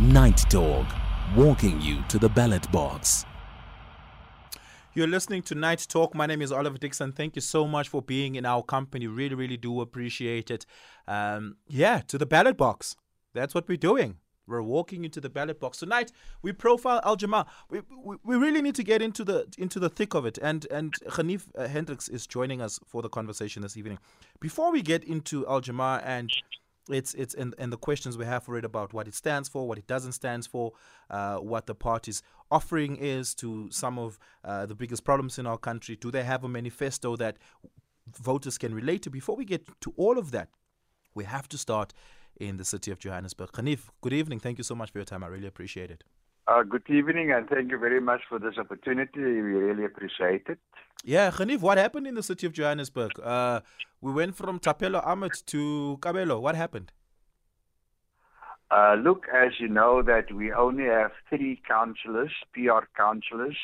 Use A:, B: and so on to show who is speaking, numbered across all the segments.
A: Night Talk, walking you to the ballot box.
B: You're listening to Night Talk. My name is Oliver Dixon. Thank you so much for being in our company. Really, really do appreciate it. Um, yeah, to the ballot box. That's what we're doing. We're walking into the ballot box tonight. We profile Al Jama-ah. We, we, we really need to get into the into the thick of it. And and Hanif uh, Hendricks is joining us for the conversation this evening. Before we get into Al Jama-ah and it's it's and, and the questions we have for it about what it stands for, what it doesn't stand for, uh, what the party's offering is to some of uh, the biggest problems in our country. Do they have a manifesto that voters can relate to? Before we get to all of that, we have to start in the city of Johannesburg. Hanif, good evening. Thank you so much for your time. I really appreciate it.
C: Uh, good evening, and thank you very much for this opportunity. We really appreciate it.
B: Yeah, Hanif, what happened in the city of Johannesburg? Uh, we went from Thapelo Amad to Kabelo. What happened?
C: Uh, look, as you know, that we only have three councillors, PR councillors.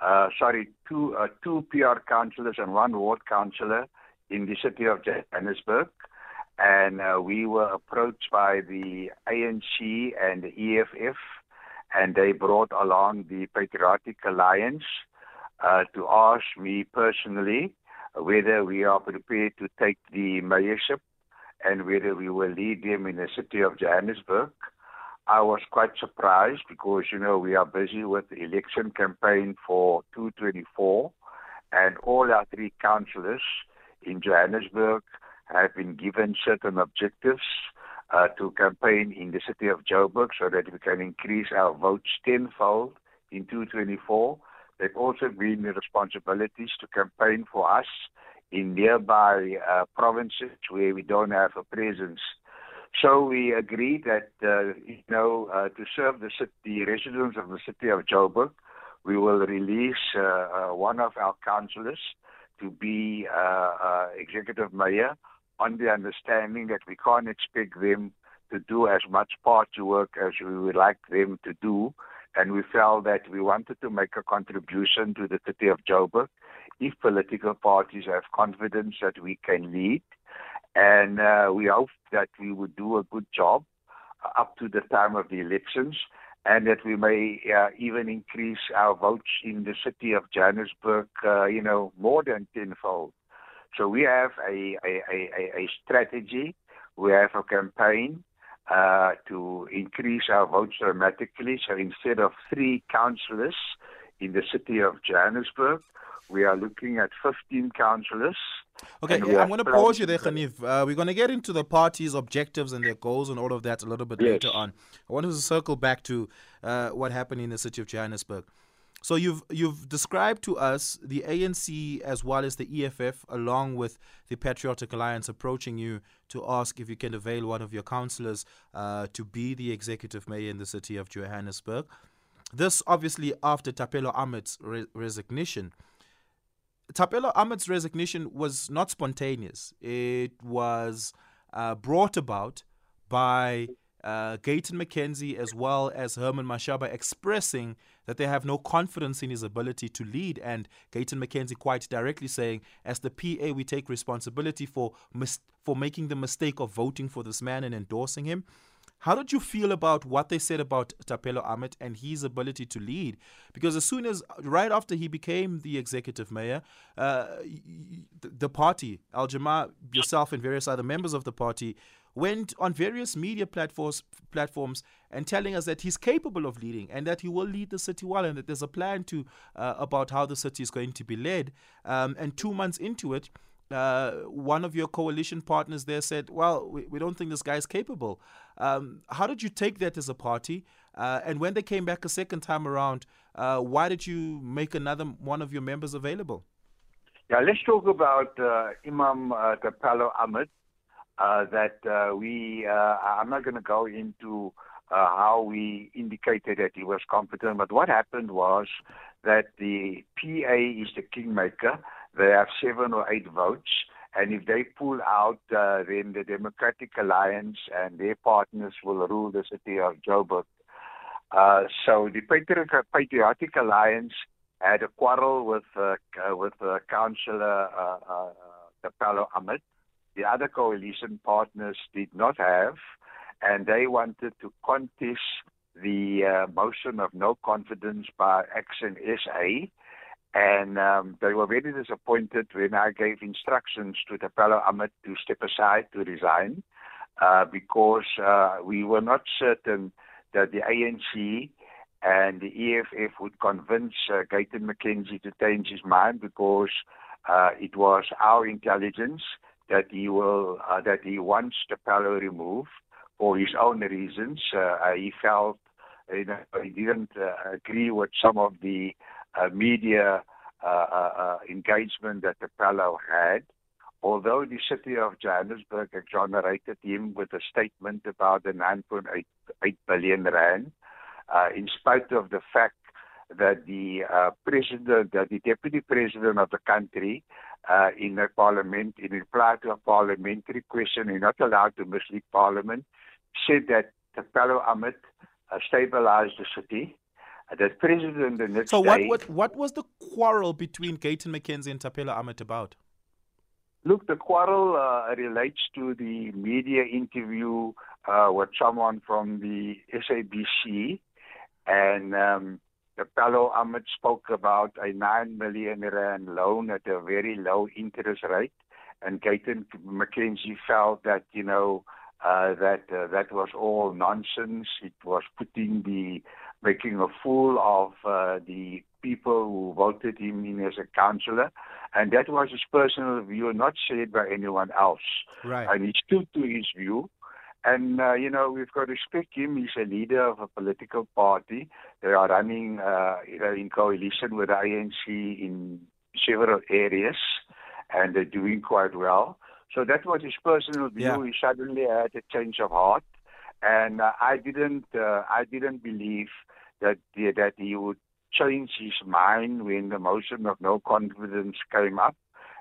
C: Uh, sorry, two uh, two PR councillors and one ward councillor in the city of Johannesburg and uh, we were approached by the ANC and the EFF, and they brought along the Patriotic Alliance uh, to ask me personally whether we are prepared to take the mayorship and whether we will lead them in the city of Johannesburg. I was quite surprised because, you know, we are busy with the election campaign for 224 and all our three councillors in Johannesburg have been given certain objectives uh, to campaign in the city of Joburg so that we can increase our votes tenfold in 2024. They've also been the responsibilities to campaign for us in nearby uh, provinces where we don't have a presence. So we agreed that, uh, you know, uh, to serve the city, residents of the city of Joburg, we will release uh, uh, one of our councillors to be uh, executive mayor on the understanding that we can't expect them to do as much party work as we would like them to do. And we felt that we wanted to make a contribution to the city of Joburg if political parties have confidence that we can lead. And uh, we hope that we would do a good job up to the time of the elections and that we may uh, even increase our votes in the city of Johannesburg, uh, you know, more than tenfold. So we have a, a, a, a strategy, we have a campaign uh, to increase our votes dramatically. So instead of three councillors in the city of Johannesburg, we are looking at 15 councillors.
B: Okay, yeah, I'm going to pause you there, Hanif. Uh, we're going to get into the party's objectives and their goals and all of that a little bit yes. later on. I want to circle back to uh, what happened in the city of Johannesburg. So you've you've described to us the ANC as well as the EFF, along with the Patriotic Alliance, approaching you to ask if you can avail one of your councillors uh, to be the executive mayor in the city of Johannesburg. This obviously after Thapelo Amad's re- resignation. Thapelo Amad's resignation was not spontaneous. It was uh, brought about by uh, Gayton McKenzie as well as Herman Mashaba expressing that they have no confidence in his ability to lead. And Gayton McKenzie quite directly saying, as the PA, we take responsibility for, mis- for making the mistake of voting for this man and endorsing him. How did you feel about what they said about Thapelo Amad and his ability to lead? Because as soon as, right after he became the executive mayor, uh, the party, Al Jama-ah, yourself, and various other members of the party went on various media platforms platforms and telling us that he's capable of leading and that he will lead the city well and that there's a plan to uh, about how the city is going to be led. Um, and two months into it, uh, one of your coalition partners there said, "Well, we, we don't think this guy is capable." Um, how did you take that as a party? Uh, and when they came back a second time around, uh, why did you make another one of your members available?
C: Yeah, let's talk about uh, Imam uh, Thapelo Amad uh, that uh, we, uh, I'm not going to go into uh, how we indicated that he was competent, but what happened was that the PA is the kingmaker. They have seven or eight votes. And if they pull out, uh, then the Democratic Alliance and their partners will rule the city of Joburg. So the Patriotic Alliance had a quarrel with with Councillor uh, Amad, the other coalition partners did not have, and they wanted to contest the uh, motion of no confidence by Action SA. And um, they were very disappointed when I gave instructions to Thapelo Amad to step aside, to resign, uh, because uh, we were not certain that the ANC and the EFF would convince uh, Gayton McKenzie to change his mind because uh, it was our intelligence that he will uh, that he wants Thapelo removed for his own reasons. Uh, he felt you know, he didn't uh, agree with some of the uh, media engagement that Thapelo had. Although the city of Johannesburg exonerated him with a statement about the 9.8 billion rand, uh, in spite of the fact that the uh, president, that the deputy president of the country, uh, in a parliament, in reply to a parliamentary question, he's not allowed to mislead parliament, said that Thapelo Amad uh, stabilized the city. Uh, the president the next
B: So what,
C: day,
B: what what was the quarrel between Gayton McKenzie and Thapelo Amad about?
C: Look, the quarrel uh, relates to the media interview uh, with someone from the SABC, and um, Thapelo Amad spoke about a 9 million rand loan at a very low interest rate, and Gayton McKenzie felt that, you know, uh, that uh, that was all nonsense. It was putting the making a fool of uh, the people who voted him in as a councillor, and that was his personal view, not shared by anyone else.
B: Right.
C: And he stood to his view. And, uh, you know, we've got to respect him. He's a leader of a political party. They are running uh, you know, in coalition with the ANC in several areas, and they're doing quite well. So that was his personal view.
B: Yeah.
C: He suddenly had a change of heart, and uh, I didn't, uh, I didn't believe that that he would change his mind when the motion of no confidence came up.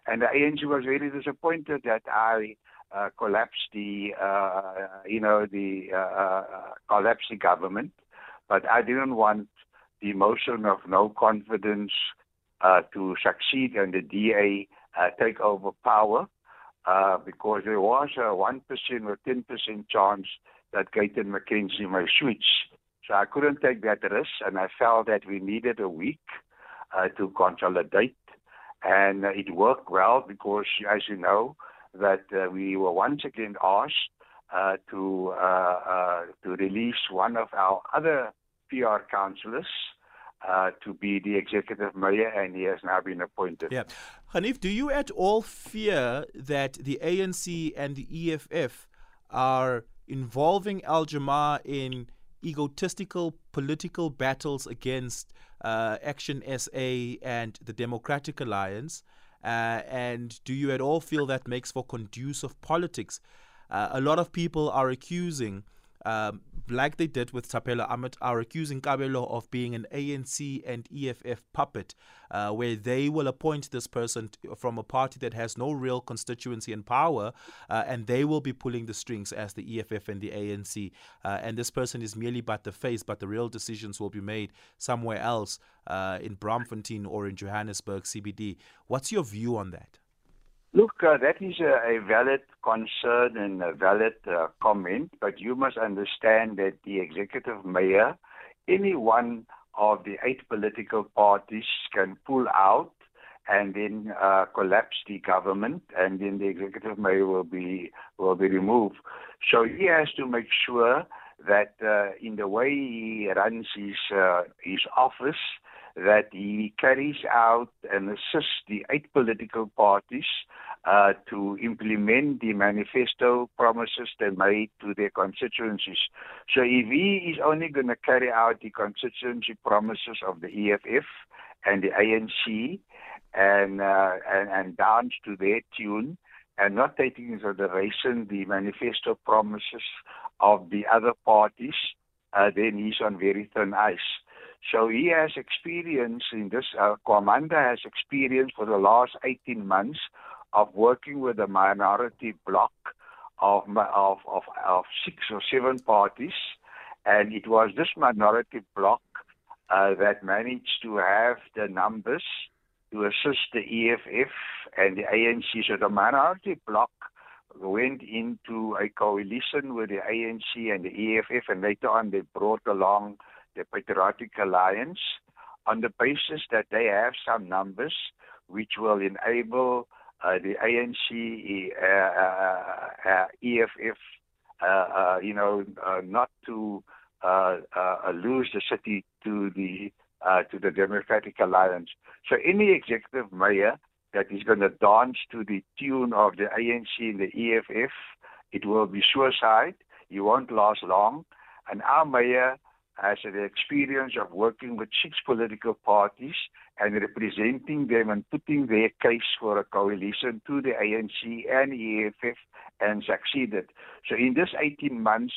C: And the ANC was very disappointed that I uh, collapsed the, uh, you know, the uh, uh, collapsed the government. But I didn't want the motion of no confidence uh, to succeed and the DA take over power because there was a one percent or ten percent chance that Gayton McKenzie may switch. So I couldn't take that risk, and I felt that we needed a week to consolidate, and it worked well because, as you know, that uh, we were once again asked uh, to uh, uh, to release one of our other PR councillors. Uh, to be the executive mayor, and he has now been appointed.
B: Yeah. Hanif, do you at all fear that the ANC and the EFF are involving Al Jama-ah in egotistical political battles against uh, Action SA and the Democratic Alliance? Uh, and do you at all feel that makes for conducive politics? Uh, a lot of people are accusing, um, like they did with Thapelo Amad, are accusing Kabelo of being an ANC and EFF puppet, uh, where they will appoint this person t- from a party that has no real constituency and power, uh, and they will be pulling the strings as the EFF and the ANC. Uh, and this person is merely but the face, but the real decisions will be made somewhere else uh, in Braamfontein or in Johannesburg CBD. What's your view on that?
C: Look, uh, that is a, a, valid concern and a valid uh, comment, but you must understand that the executive mayor, any one of the eight political parties can pull out and then uh, collapse the government, and then the executive mayor will be will be removed. So he has to make sure that uh, in the way he runs his uh, his office, that he carries out and assists the eight political parties uh, to implement the manifesto promises they made to their constituencies. So if he is only going to carry out the constituency promises of the EFF and the ANC and, uh, and, and dance to their tune and not taking into consideration the manifesto promises of the other parties, uh, then he's on very thin ice. So he has experience in this, uh, Gwamanda has experience for the last 18 months of working with a minority bloc of, of, of, of six or seven parties. And it was this minority bloc uh, that managed to have the numbers to assist the EFF and the ANC. So the minority bloc went into a coalition with the ANC and the EFF, and later on they brought along the Patriotic Alliance on the basis that they have some numbers which will enable uh, the ANC, uh, uh, uh EFF, uh, uh, you know, not to lose the city to the to the Democratic Alliance. So any executive mayor that is going to dance to the tune of the ANC and the EFF, it will be suicide. He won't last long. And our mayor has the experience of working with six political parties and representing them and putting their case for a coalition to the ANC and EFF and succeeded. So in this 18 months,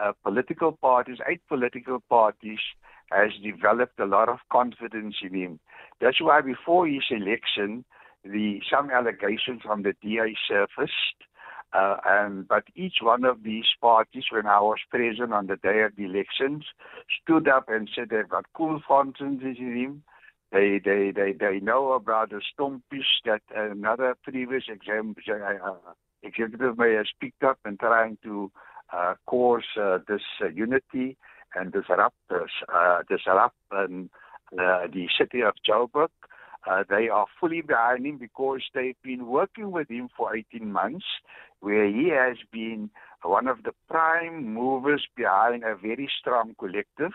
C: uh, political parties, eight political parties, has developed a lot of confidence in him. That's why before his election, the some allegations from the DA surfaced. Uh, and but each one of these parties, when I was present on the day of the elections, stood up and said they've got cool fountains in him. They they they they know about the stompies that another previous exam, uh, executive mayor has picked up and trying to uh, cause uh, this uh, unity and disrupt uh, disrupt um, uh, the city of Joburg. Uh, they are fully behind him because they've been working with him for 18 months, where he has been one of the prime movers behind a very strong collective.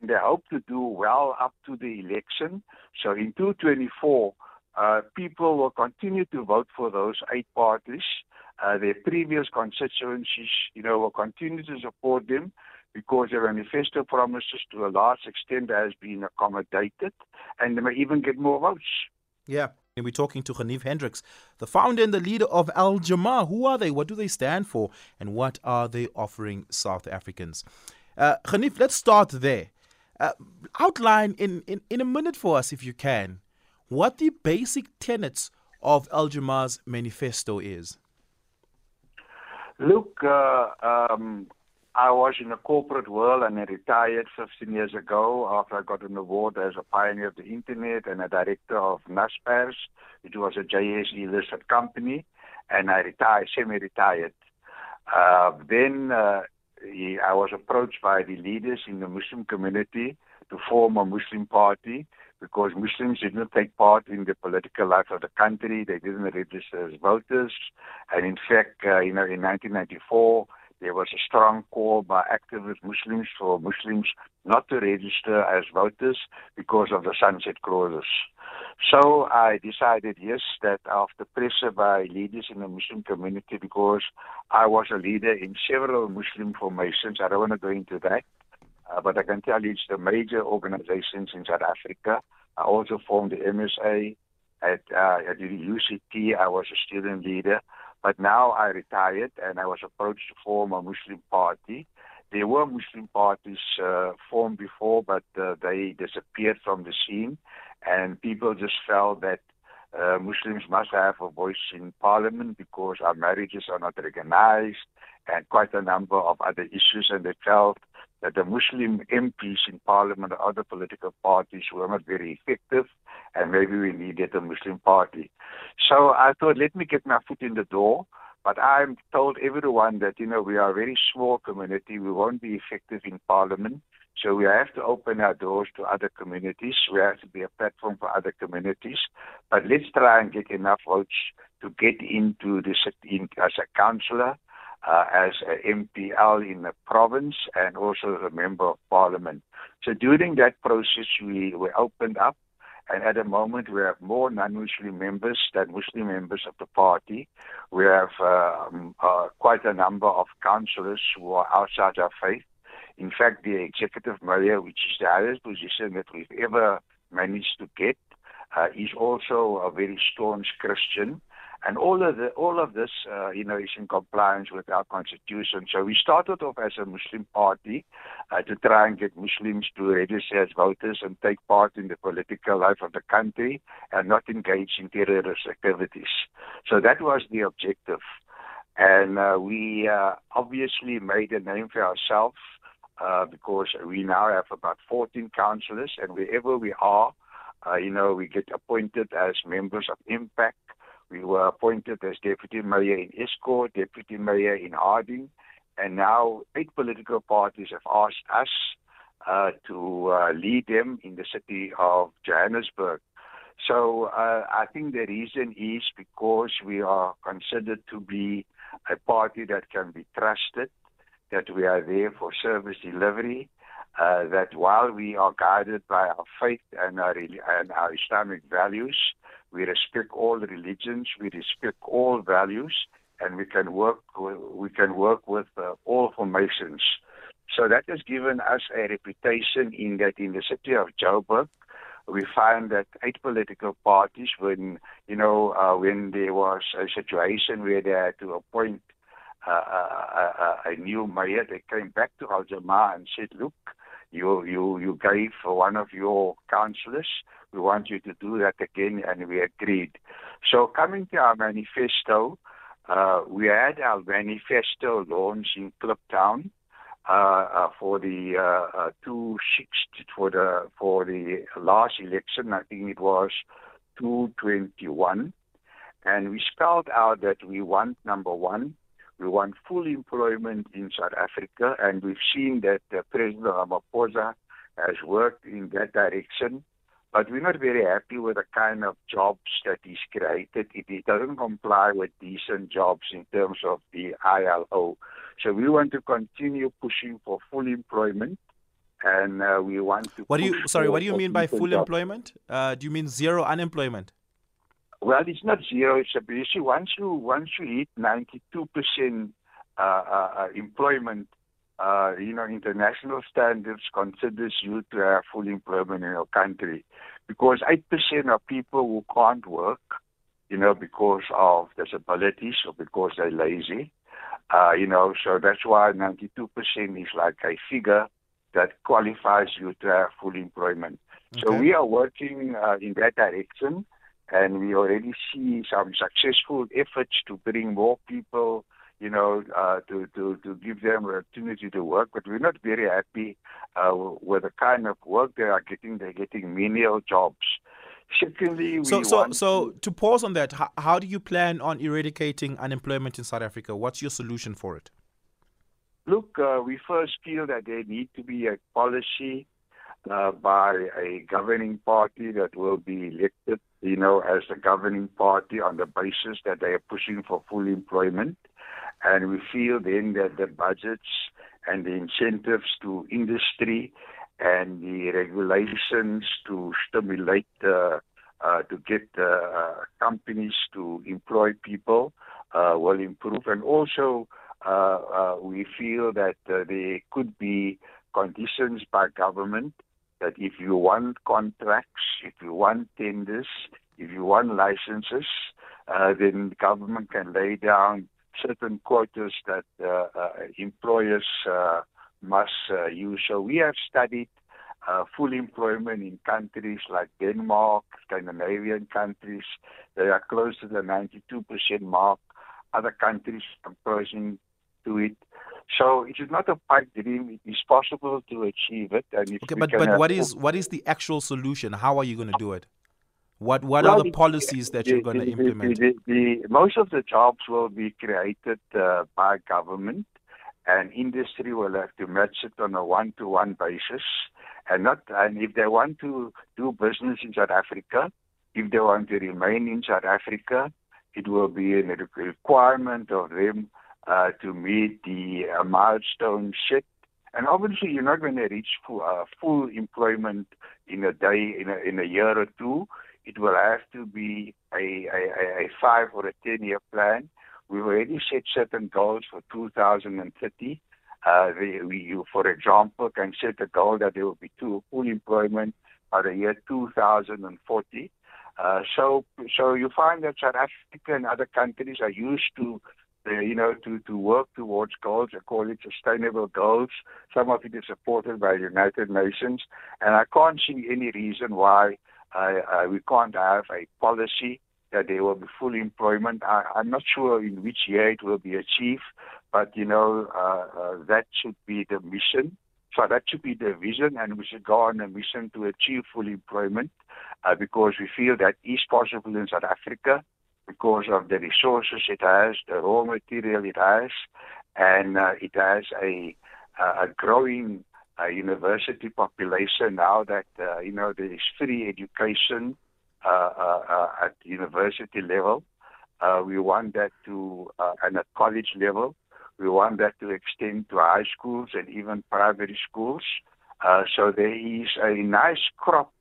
C: And they hope to do well up to the election. So in 2024, uh, people will continue to vote for those eight parties. Uh, their previous constituencies, you know, will continue to support them because their manifesto promises to a large extent has been accommodated and they may even get more votes.
B: Yeah. And we're talking to Ganief Hendricks, the founder and the leader of Al Jama-ah. Who are they? What do they stand for? And what are they offering South Africans? Uh, let's start there. Uh, outline in, in, in a minute for us, if you can, what the basic tenets of Al Jama-ah's manifesto is.
C: Look, uh, um, I was in the corporate world and I retired 15 years ago after I got an award as a pioneer of the internet and a director of Naspers. which was a JSE listed company and I retired, semi-retired. Uh, then uh, he, I was approached by the leaders in the Muslim community to form a Muslim party because Muslims did not take part in the political life of the country. They didn't register as voters. And in fact, uh, you know, in 1994, there was a strong call by activist Muslims for Muslims not to register as voters because of the sunset clauses. So I decided, yes, that after pressure by leaders in the Muslim community, because I was a leader in several Muslim formations, I don't want to go into that, uh, but I can tell you it's the major organizations in South Africa. I also formed the MSA at, uh, at the UCT. I was a student leader. But now I retired and I was approached to form a Muslim party. There were Muslim parties uh, formed before, but uh, they disappeared from the scene, and people just felt that uh, Muslims must have a voice in parliament because our marriages are not recognized, and quite a number of other issues, and they felt that the Muslim MPs in parliament or other political parties were not very effective, and maybe we needed a Muslim party. So I thought, let me get my foot in the door. But I'm told everyone that, you know, we are a very small community. We won't be effective in parliament. So we have to open our doors to other communities. We have to be a platform for other communities. But let's try and get enough votes to get into this in, as a councillor, uh, as an MPL in the province, and also as a member of parliament. So during that process, we, we opened up and at the moment, we have more non-Muslim members than Muslim members of the party. We have um, uh, quite a number of councillors who are outside our faith. In fact, the executive mayor, which is the highest position that we've ever managed to get, uh, is also a very staunch Christian. And all of the, all of this, uh, you know, is in compliance with our constitution. So we started off as a Muslim party uh, to try and get Muslims to register as voters and take part in the political life of the country and not engage in terrorist activities. So that was the objective. And uh, we uh, obviously made a name for ourselves uh, because we now have about 14 councillors, and wherever we are, uh, you know, we get appointed as members of Impact We were appointed as deputy mayor in Estcourt, deputy mayor in Harding, and now eight political parties have asked us uh, to uh, lead them in the city of Johannesburg. So uh, I think the reason is because we are considered to be a party that can be trusted, that we are there for service delivery, uh, that while we are guided by our faith and our, and our Islamic values, we respect all religions, we respect all values, and we can work we can work with uh, all formations. So that has given us a reputation in that in the city of Joburg, we find that eight political parties, when you know, uh, when there was a situation where they had to appoint uh, a, a, a, new mayor, they came back to Al Jama-ah and said, "Look, you you you gave one of your councillors. We want you to do that again," and we agreed. So, coming to our manifesto, uh, we had our manifesto launch in Kliptown uh, uh, for the uh, uh, two six for the for the last election. I think it was 221, and we spelled out that we want number one, we want full employment in South Africa, and we've seen that uh, President Ramaphosa has worked in that direction. But we're not very happy with the kind of jobs that he's created. It, it doesn't comply with decent jobs in terms of the ILO. So we want to continue pushing for full employment, and uh, we want to.
B: What do you? Sorry, what do you mean by full employment? Uh, do you mean zero unemployment?
C: Well, it's not zero. It's a you once you once you hit ninety two percent uh, uh, uh, employment, uh, you know, international standards considers you to have full employment in your country, because eight percent of people who can't work, you know, because of disabilities or because they're lazy, uh, you know, so that's why 92% is like a figure that qualifies you to have full employment. Okay. So we are working uh, in that direction, and we already see some successful efforts to bring more people, you know, uh, to, to, to give them an opportunity to work. But we're not very happy uh, with the kind of work they are getting. They're getting menial jobs. Secondly,
B: so so so to pause on that, how, how do you plan on eradicating unemployment in South Africa? What's your solution for it?
C: Look, uh, we first feel that there need to be a policy uh, by a governing party that will be elected, you know, as the governing party on the basis that they are pushing for full employment. And we feel then that the budgets and the incentives to industry and the regulations to stimulate uh, uh, to get uh, companies to employ people uh, will improve. And also, uh, uh, we feel that there could be conditions by government that if you want contracts, if you want tenders, if you want licenses, then government can lay down certain quotas that employers must uh, use. So we have studied uh, full employment in countries like Denmark, Scandinavian countries. They are close to the 92% mark. Other countries are approaching to it. So it is not a pipe dream. It is possible to achieve it.
B: And okay, but, but what is what is the actual solution? How are you going to do it? What what well, are the policies that you're going to implement?
C: The, the, most of the jobs will be created uh, by government and industry will have to match it on a one-to-one basis. And not, and if they want to do business in South Africa, if they want to remain in South Africa, it will be a requirement of them uh, to meet the uh, milestone set. And obviously, you're not going to reach full, uh, full employment in a day, in a, in a year or two. It will have to be a, a, a five or a ten year plan We've already set certain goals for 2030. Uh, we, you, for example, can set a goal that there will be two full employment by the year 2040. Uh, so, so you find that South Africa and other countries are used to, uh, you know, to, to work towards goals. They call it sustainable goals. Some of it is supported by the United Nations, and I can't see any reason why uh, we can't have a policy that there will be full employment. I, am not sure in which year it will be achieved, but you know uh, uh, that should be the mission. So that should be the vision, and we should go on a mission to achieve full employment uh, because we feel that is possible in South Africa. because of the resources it has, the raw material it has, and uh, it has a, a growing uh, university population now that, uh, you know, there is free education uh, uh, uh, at university level. we want that to, and at college level, we want that to extend to high schools and even primary schools. so there is a nice crop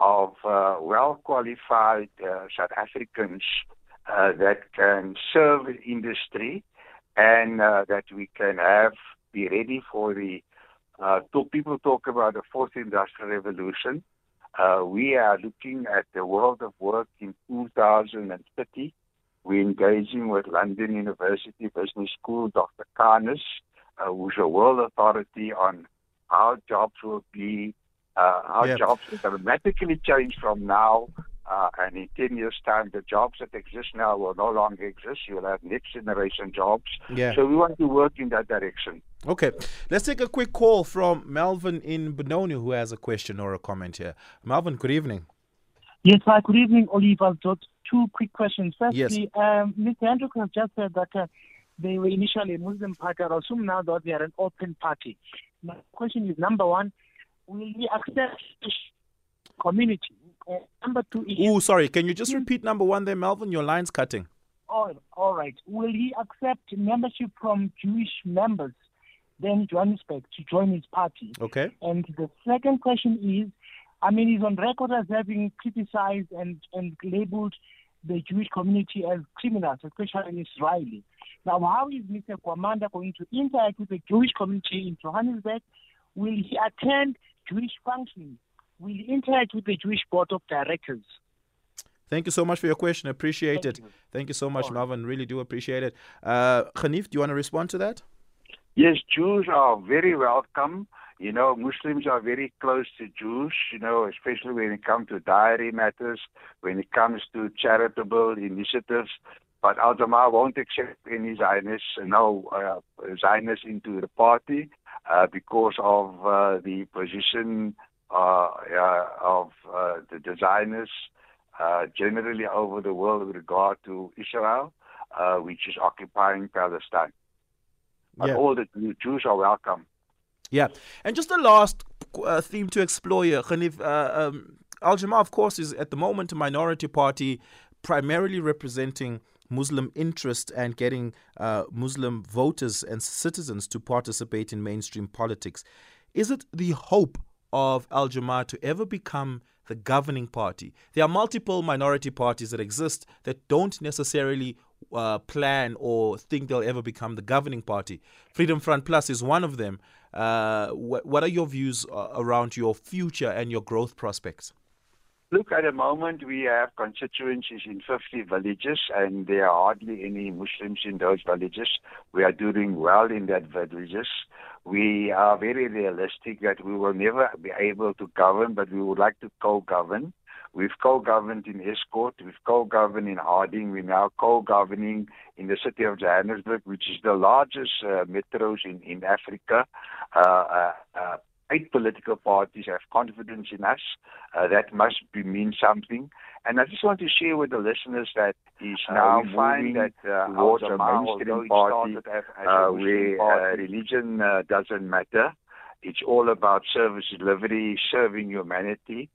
C: of uh, well qualified uh, South Africans uh, that can serve industry and that we can have be ready for the uh, people talk about the fourth industrial revolution. Uh, we are looking at the world of work in 2030. We're engaging with London University Business School, Dr. Khanis, uh, who's a world authority on how jobs will be, uh, how yep. jobs will dramatically change from now uh, and in 10 years' time, the jobs that exist now will no longer exist. You'll have next generation jobs. Yeah. So we want to work in that direction.
B: Okay. Let's take a quick call from Melvin in Benoni who has a question or a comment here. Melvin, good evening.
D: Yes, hi, good evening, Olive. I've got two quick questions. Firstly, yes. um, Mr. Andrew has just said that uh, they were initially a Muslim party. I assume now that they are an open party. My question is number one, will we accept community uh, number two is.
B: Oh, sorry. Can you just repeat number one there, Melvin? Your line's cutting.
D: Oh, all right. Will he accept membership from Jewish members then Johannesburg to join his party?
B: Okay.
D: And the second question is, I mean, he's on record as having criticized and, and labeled the Jewish community as criminals, especially in Israeli. Now, how is Mr. Gwamanda going to interact with the Jewish community in Johannesburg? Will he attend Jewish functions? will he interact with the Jewish Board of Directors.
B: Thank you so much for your question. Appreciate Thank it. You. Thank you so much, Marvin. Really do appreciate it. Uh, Hanif, do you want to respond to that?
C: Yes, Jews are very welcome. You know, Muslims are very close to Jews, you know, especially when it comes to diary matters, when it comes to charitable initiatives. But Al Jama-ah won't accept any Zionists, no uh, Zionists into the party uh, because of uh, the position uh, of uh, the designers uh, generally over the world with regard to Israel, which is occupying Palestine. But yeah. all the Jews are welcome.
B: Yeah, and just the last uh, theme to explore here, Khanif, uh, um, Al Jama-ah, of course, is at the moment a minority party, primarily representing Muslim interest and getting uh, Muslim voters and citizens to participate in mainstream politics. Is it the hope of Al Jama-ah to ever become the governing party. There are multiple minority parties that exist that don't necessarily uh, plan or think they'll ever become the governing party. Freedom Front Plus is one of them. Uh, wh- what are your views uh, around your future and your growth prospects?
C: Look, at the moment we have constituencies in 50 villages, and there are hardly any Muslims in those villages. We are doing well in that villages. We are very realistic that we will never be able to govern, but we would like to co-govern. We've co-governed in Estcourt, we've co-governed in Harding, we're now co-governing in the city of Johannesburg, which is the largest uh, metros in, in Africa. Uh, uh, uh eight political parties have confidence in us. Uh, that must be, mean something. And I just want to share with the listeners that is uh, now uh, moving that, uh, towards a mainstream party uh, where uh, religion uh, doesn't matter. It's all about service delivery, serving humanity,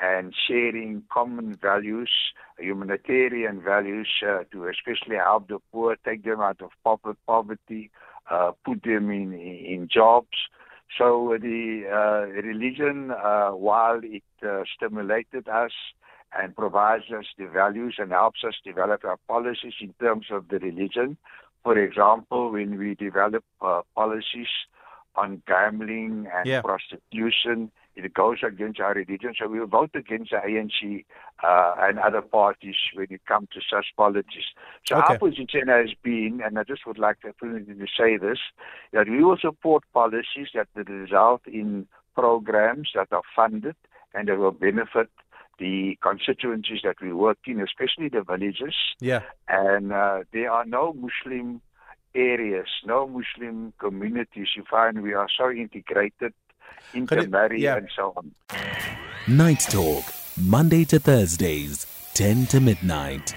C: and sharing common values, humanitarian values, to especially help the poor, take them out of poverty, put them in in jobs. So the uh, religion, uh, while it uh, stimulated us and provides us the values and helps us develop our policies in terms of the religion, for example, when we develop uh, policies on gambling and yeah. prostitution, it goes against our religion. So we will vote against the ANC uh, and other parties when it comes to such policies. So okay. our position has been, and I just would like to, to say this, that we will support policies that will result in programs that are funded and that will benefit the constituencies that we work in, especially the villages.
B: Yeah.
C: And uh, there are no Muslim areas, no Muslim communities. You find we are so integrated intermarry yeah. and so on.
A: Night Talk, Monday to Thursdays, 10 to midnight.